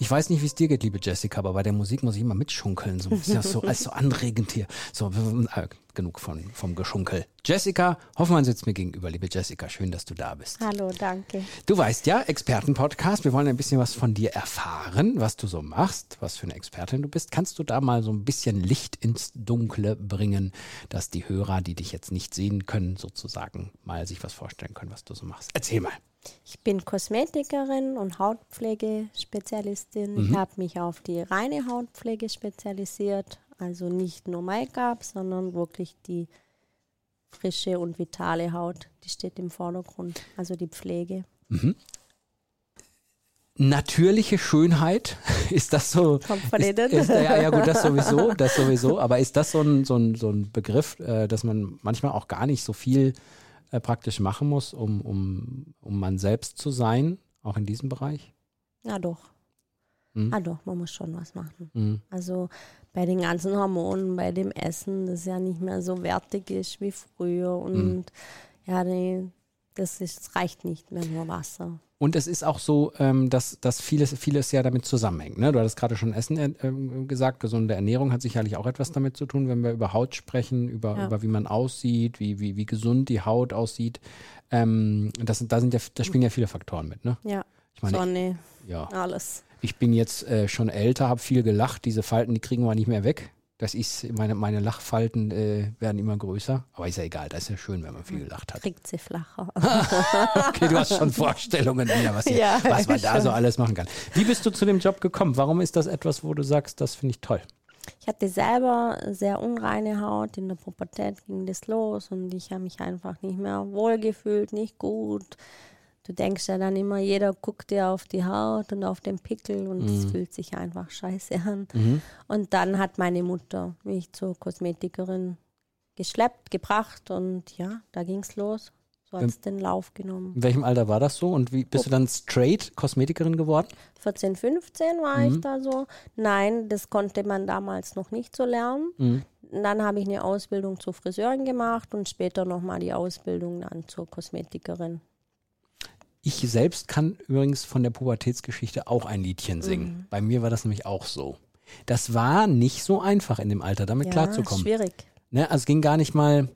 Ich weiß nicht, wie es dir geht, liebe Jessica, aber bei der Musik muss ich immer mitschunkeln, so ein bisschen so als so anregend hier. So äh, genug von vom Geschunkel. Jessica Hoffmann sitzt mir gegenüber, liebe Jessica, schön, dass du da bist. Hallo, danke. Du weißt ja, Expertenpodcast, wir wollen ein bisschen was von dir erfahren, was du so machst, was für eine Expertin du bist. Kannst du da mal so ein bisschen Licht ins Dunkle bringen, dass die Hörer, die dich jetzt nicht sehen können, sozusagen mal sich was vorstellen können, was du so machst? Erzähl mal. Ich bin Kosmetikerin und Hautpflegespezialistin. Mhm. Ich habe mich auf die reine Hautpflege spezialisiert, also nicht nur Make-up, sondern wirklich die frische und vitale Haut, die steht im Vordergrund, also die Pflege. Mhm. Natürliche Schönheit, ist das so? Kommt von ist, ist, ja, ja, gut, das sowieso, das sowieso. Aber ist das so ein, so ein, so ein Begriff, äh, dass man manchmal auch gar nicht so viel äh, praktisch machen muss, um, um, um man selbst zu sein, auch in diesem Bereich? Ja, doch. Mhm. Ah, doch, man muss schon was machen. Mhm. Also bei den ganzen Hormonen, bei dem Essen, das ja nicht mehr so wertig ist wie früher und mhm. ja, nee, das, ist, das reicht nicht mehr nur Wasser. Und es ist auch so, ähm, dass, dass vieles, vieles ja damit zusammenhängt. Ne? Du hattest gerade schon Essen äh, gesagt, gesunde Ernährung hat sicherlich auch etwas damit zu tun, wenn wir über Haut sprechen, über, ja. über wie man aussieht, wie, wie, wie gesund die Haut aussieht. Ähm, das, da, sind ja, da spielen ja viele Faktoren mit. Ne? Ja, ich meine, Sonne, ja. alles. Ich bin jetzt äh, schon älter, habe viel gelacht. Diese Falten, die kriegen wir nicht mehr weg. Das ist, meine, meine Lachfalten äh, werden immer größer. Aber ist ja egal, das ist ja schön, wenn man viel gelacht hat. Kriegt sie flacher. okay, du hast schon Vorstellungen wieder, was, hier, ja, was man da so alles machen kann. Wie bist du zu dem Job gekommen? Warum ist das etwas, wo du sagst, das finde ich toll? Ich hatte selber sehr unreine Haut. In der Pubertät ging das los und ich habe mich einfach nicht mehr wohlgefühlt, nicht gut du denkst ja dann immer, jeder guckt dir auf die Haut und auf den Pickel und es mhm. fühlt sich einfach scheiße an. Mhm. Und dann hat meine Mutter mich zur Kosmetikerin geschleppt, gebracht und ja, da ging es los. So hat es den Lauf genommen. In welchem Alter war das so und wie bist oh. du dann straight Kosmetikerin geworden? 14, 15 war mhm. ich da so. Nein, das konnte man damals noch nicht so lernen. Mhm. Dann habe ich eine Ausbildung zur Friseurin gemacht und später nochmal die Ausbildung dann zur Kosmetikerin. Ich selbst kann übrigens von der Pubertätsgeschichte auch ein Liedchen singen. Mhm. Bei mir war das nämlich auch so. Das war nicht so einfach in dem Alter, damit ja, klarzukommen. Schwierig. Ne, also es ging gar nicht mal,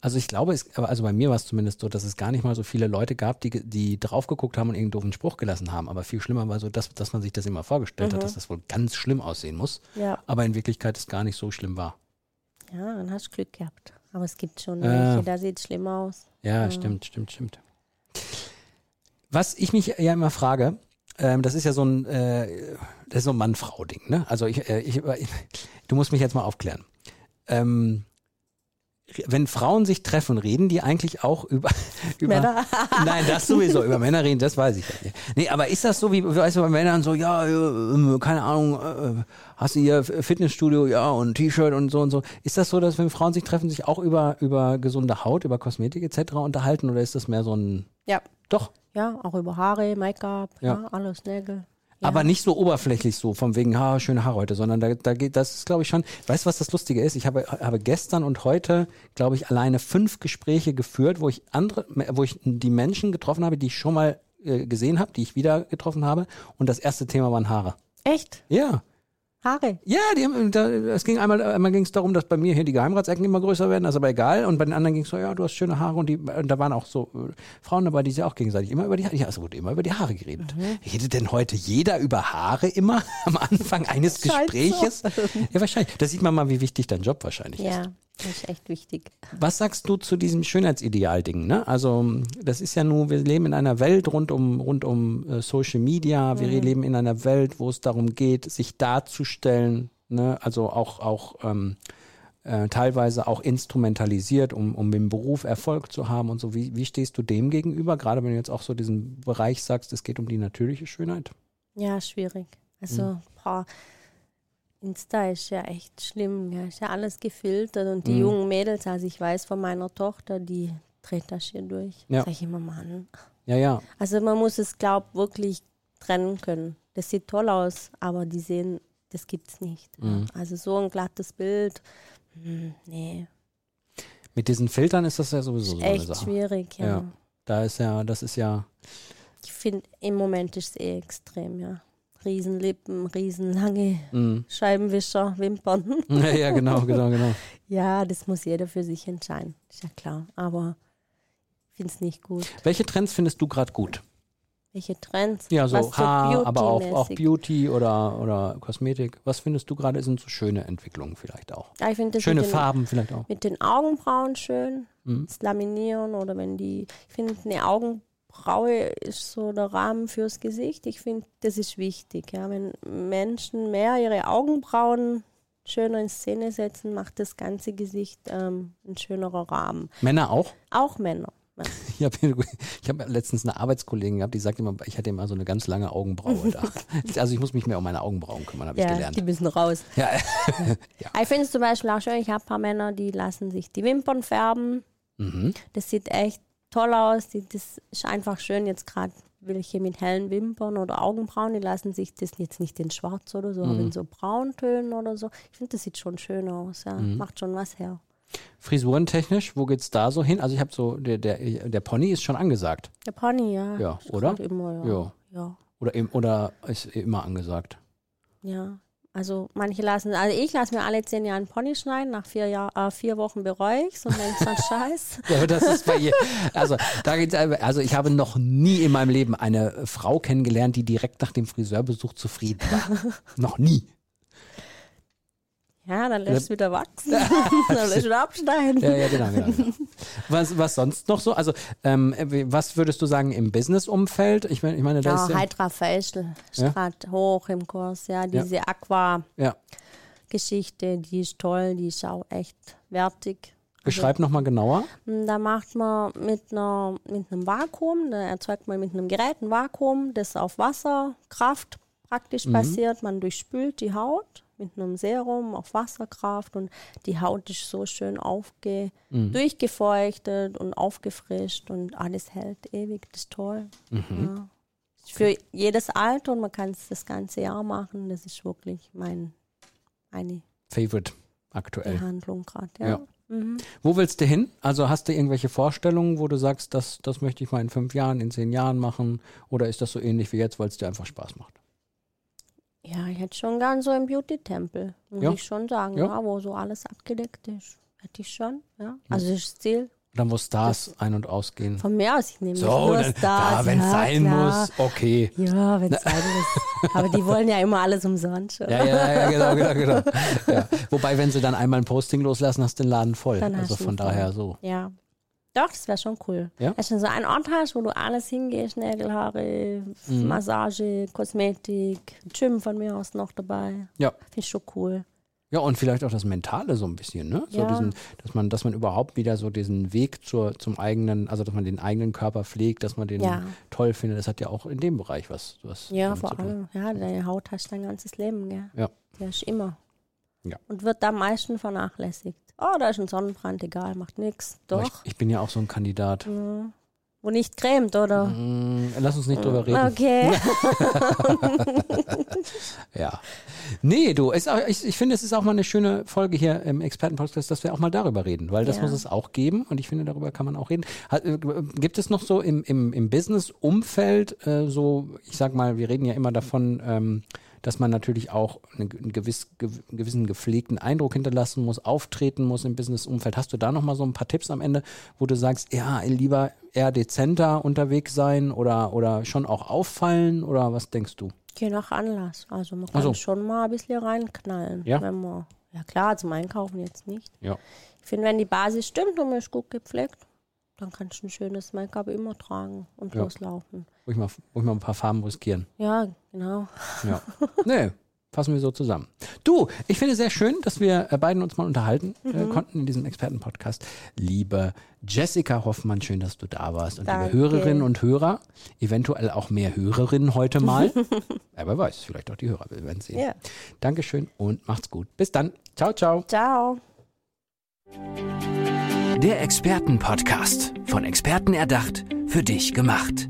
also ich glaube, es, also bei mir war es zumindest so, dass es gar nicht mal so viele Leute gab, die, die drauf geguckt haben und irgendeinen doofen Spruch gelassen haben. Aber viel schlimmer war so, dass, dass man sich das immer vorgestellt mhm. hat, dass das wohl ganz schlimm aussehen muss. Ja. Aber in Wirklichkeit es gar nicht so schlimm war. Ja, dann hast du Glück gehabt. Aber es gibt schon welche, da sieht es schlimm aus. Ja, ja, stimmt, stimmt, stimmt. Was ich mich ja immer frage, ähm, das ist ja so ein, äh, das ist so ein Mann-Frau-Ding, ne? Also ich, äh, ich, ich, du musst mich jetzt mal aufklären. Ähm, wenn Frauen sich treffen, reden die eigentlich auch über, über Männer? Nein, das sowieso, über Männer reden, das weiß ich ja nicht. Nee, aber ist das so wie, weißt du, bei Männern so, ja, äh, keine Ahnung, äh, hast du hier Fitnessstudio, ja, und T-Shirt und so und so. Ist das so, dass wenn Frauen sich treffen, sich auch über, über gesunde Haut, über Kosmetik etc. unterhalten oder ist das mehr so ein... Ja. Doch. Ja, auch über Haare, Make-up, ja. ja. alles, Nägel. Ja. Aber nicht so oberflächlich so, von wegen, ha, schöne Haare heute, sondern da, da geht, das ist, glaube ich, schon, weißt du, was das Lustige ist? Ich habe, habe gestern und heute, glaube ich, alleine fünf Gespräche geführt, wo ich andere, wo ich die Menschen getroffen habe, die ich schon mal äh, gesehen habe, die ich wieder getroffen habe. Und das erste Thema waren Haare. Echt? Ja. Haare. Ja, die haben, da, es ging einmal, einmal ging es darum, dass bei mir hier die Geheimratsecken immer größer werden, ist aber egal. Und bei den anderen ging es so, ja, du hast schöne Haare und die, und da waren auch so äh, Frauen dabei, die sich auch gegenseitig immer über die Haare, ja, es wurde immer über die Haare geredet. Mhm. Redet denn heute jeder über Haare immer am Anfang eines Gespräches? So. Ja, wahrscheinlich. Da sieht man mal, wie wichtig dein Job wahrscheinlich ja. ist. Das ist echt wichtig. Was sagst du zu diesem Schönheitsideal-Ding? Ne? Also das ist ja nur, wir leben in einer Welt rund um, rund um äh, Social Media, wir mhm. leben in einer Welt, wo es darum geht, sich darzustellen, ne? also auch, auch ähm, äh, teilweise auch instrumentalisiert, um, um im Beruf Erfolg zu haben und so. Wie, wie stehst du dem gegenüber, gerade wenn du jetzt auch so diesen Bereich sagst, es geht um die natürliche Schönheit? Ja, schwierig. Also, mhm. boah, Insta ist ja echt schlimm, ja. ist ja alles gefiltert und die Mhm. jungen Mädels, also ich weiß von meiner Tochter, die dreht das hier durch. Ja. Sag ich immer, Mann. Ja, ja. Also man muss es, glaub wirklich trennen können. Das sieht toll aus, aber die sehen, das gibt's nicht. Mhm. Also so ein glattes Bild, hm, nee, Mit diesen Filtern ist das ja sowieso so eine echt Sache. schwierig, ja. Ja. Da ist ja, das ist ja, Ich finde, im Moment ist es eh extrem, ja. Riesenlippen, riesenlange mm. Scheibenwischer, Wimpern. ja, ja, genau, genau, genau. Ja, das muss jeder für sich entscheiden. Ist ja klar. Aber ich finde es nicht gut. Welche Trends findest du gerade gut? Welche Trends? Ja, so Was Haar, aber auch, auch. Beauty oder, oder Kosmetik. Was findest du gerade sind so schöne Entwicklungen vielleicht auch? Ja, ich finde das Schöne den, Farben vielleicht auch. mit den Augenbrauen schön. Mhm. Das Laminieren oder wenn die. Ich finde, eine Augenbraue ist so der Rahmen fürs Gesicht. Ich finde, das ist wichtig. Ja. Wenn Menschen mehr ihre Augenbrauen schöner in Szene setzen, macht das ganze Gesicht ähm, ein schönerer Rahmen. Männer auch? Auch Männer. Ja. Ich habe ich hab letztens eine Arbeitskollegin gehabt, die sagte immer, ich hatte immer so eine ganz lange Augenbraue da. Also ich muss mich mehr um meine Augenbrauen kümmern, habe ich Ja, gelernt. die müssen raus. Ja. Ich finde es zum Beispiel auch schön, ich habe ein paar Männer, die lassen sich die Wimpern färben. Mhm. Das sieht echt toll aus. Die, das ist einfach schön. Jetzt gerade welche mit hellen Wimpern oder Augenbrauen, die lassen sich das jetzt nicht in schwarz oder so, aber Mhm. in so Brauntönen oder so. Ich finde, das sieht schon schön aus. Ja. Mhm. Macht schon was her. Frisurentechnisch, wo geht's da so hin? Also ich habe so, der, der, der Pony ist schon angesagt. Der Pony, ja. Ja, oder? Immer, ja. Ja. ja. Oder, im, oder ist immer angesagt. Ja. Also manche lassen, also ich lasse mir alle zehn Jahre einen Pony schneiden, nach vier, Jahr, äh, vier Wochen bereue ich und denke dann Scheiß. Ja, das ist bei ihr. Also, da geht's, also ich habe noch nie in meinem Leben eine Frau kennengelernt, die direkt nach dem Friseurbesuch zufrieden war. noch nie. Ja, dann lässt es wieder wachsen. dann lässt es wieder abschneiden. Ja, ja, genau, genau. genau. Was, was sonst noch so? Also, ähm, was würdest du sagen im Business-Umfeld? Ich meine, ich meine, da Ja, ist ja, Hydra Facial ist Ja? gerade hoch im Kurs. Ja, Ja. diese Aqua-Geschichte, ja. die ist toll, die ist auch echt wertig. Beschreib nochmal genauer. Also, da macht man mit, einer, mit einem Vakuum, da erzeugt man mit einem Gerät ein Vakuum, das auf Wasserkraft praktisch Mhm. basiert. Man durchspült die Haut mit einem Serum auf Wasserkraft und die Haut ist so schön aufge Mhm. durchgefeuchtet und aufgefrischt und alles hält ewig. Das ist toll. Mhm. Ja. Für jedes Alter und man kann es das ganze Jahr machen. Das ist wirklich mein, meine Favorite aktuell. Behandlung gerade. Ja. Ja. Mhm. Wo willst du hin? Also hast du irgendwelche Vorstellungen, wo du sagst, das, das möchte ich mal in fünf Jahren, in zehn Jahren machen? Oder ist das so ähnlich wie jetzt, weil es dir einfach Spaß macht? Ja, ich hätte schon gern so einen Beauty-Tempel, muss Ja. ich schon sagen, Ja. ja. wo so alles abgedeckt ist. Hätte ich schon, ja. Also das das Ziel. Dann wo Stars ein- und ausgehen. Von mir aus, ich nehme So, nur dann, Stars. ja, wenn es sein klar. muss, okay. Ja, wenn es sein muss. Aber die wollen ja immer alles umsonst. Ja, ja, ja, genau, genau, genau. Wobei, wenn sie dann einmal ein Posting loslassen, hast du den Laden voll. Dann also von ihn voll. daher so. Ja. Doch, das wäre schon cool. Ja? Dass du so einen Ort hast, wo du alles hingehst, Nägel, Haare, Mhm. Massage, Kosmetik, Gym von mir aus noch dabei. Ja. Finde ich schon cool. Ja, und vielleicht auch das Mentale so ein bisschen, ne? So Ja. diesen, dass man, dass man überhaupt wieder so diesen Weg zur, zum eigenen, also dass man den eigenen Körper pflegt, dass man den Ja. toll findet. Das hat ja auch in dem Bereich was, was Ja, vor allem. Ja, deine Haut hast dein ganzes Leben, gell? Ja. Der ist immer. Ja. Und wird am meisten vernachlässigt. Oh, da ist ein Sonnenbrand, egal, macht nichts. Doch. Ich, ich bin ja auch so ein Kandidat. Mhm. Wo nicht cremt, oder? Mm, lass uns nicht drüber reden. Okay. Ja. Nee, du, auch, ich, ich finde, es ist auch mal eine schöne Folge hier im Expertenpodcast, dass wir auch mal darüber reden, weil das Ja. muss es auch geben und ich finde, darüber kann man auch reden. Hat, äh, gibt es noch so im, im, im Business-Umfeld äh, so, ich sag mal, wir reden ja immer davon, ähm, dass man natürlich auch einen, gewiss, einen gewissen gepflegten Eindruck hinterlassen muss, auftreten muss im Business-Umfeld. Hast du da noch mal so ein paar Tipps am Ende, wo du sagst, ja, lieber eher dezenter unterwegs sein oder, oder schon auch auffallen oder was denkst du? Je nach Anlass. Also man kann so. schon mal ein bisschen reinknallen. Ja. Wenn man, ja klar, zum Einkaufen jetzt nicht. Ja. Ich finde, wenn die Basis stimmt und man ist gut gepflegt, dann kannst du ein schönes Make-up immer tragen und Ja. loslaufen. Ruhig mal, ruhig mal ein paar Farben riskieren. Ja, genau. Ja. nee, Fassen wir so zusammen. Du, ich finde es sehr schön, dass wir äh, beiden uns mal unterhalten äh, konnten in diesem Expertenpodcast. Liebe Jessica Hoffmann, schön, dass du da warst. Und Danke. liebe Hörerinnen und Hörer, eventuell auch mehr Hörerinnen heute mal. wer weiß, vielleicht auch die Hörer, wir werden sehen. Ja. Dankeschön und macht's gut. Bis dann. Ciao, ciao. Ciao. Der Expertenpodcast. Von Experten erdacht, für dich gemacht.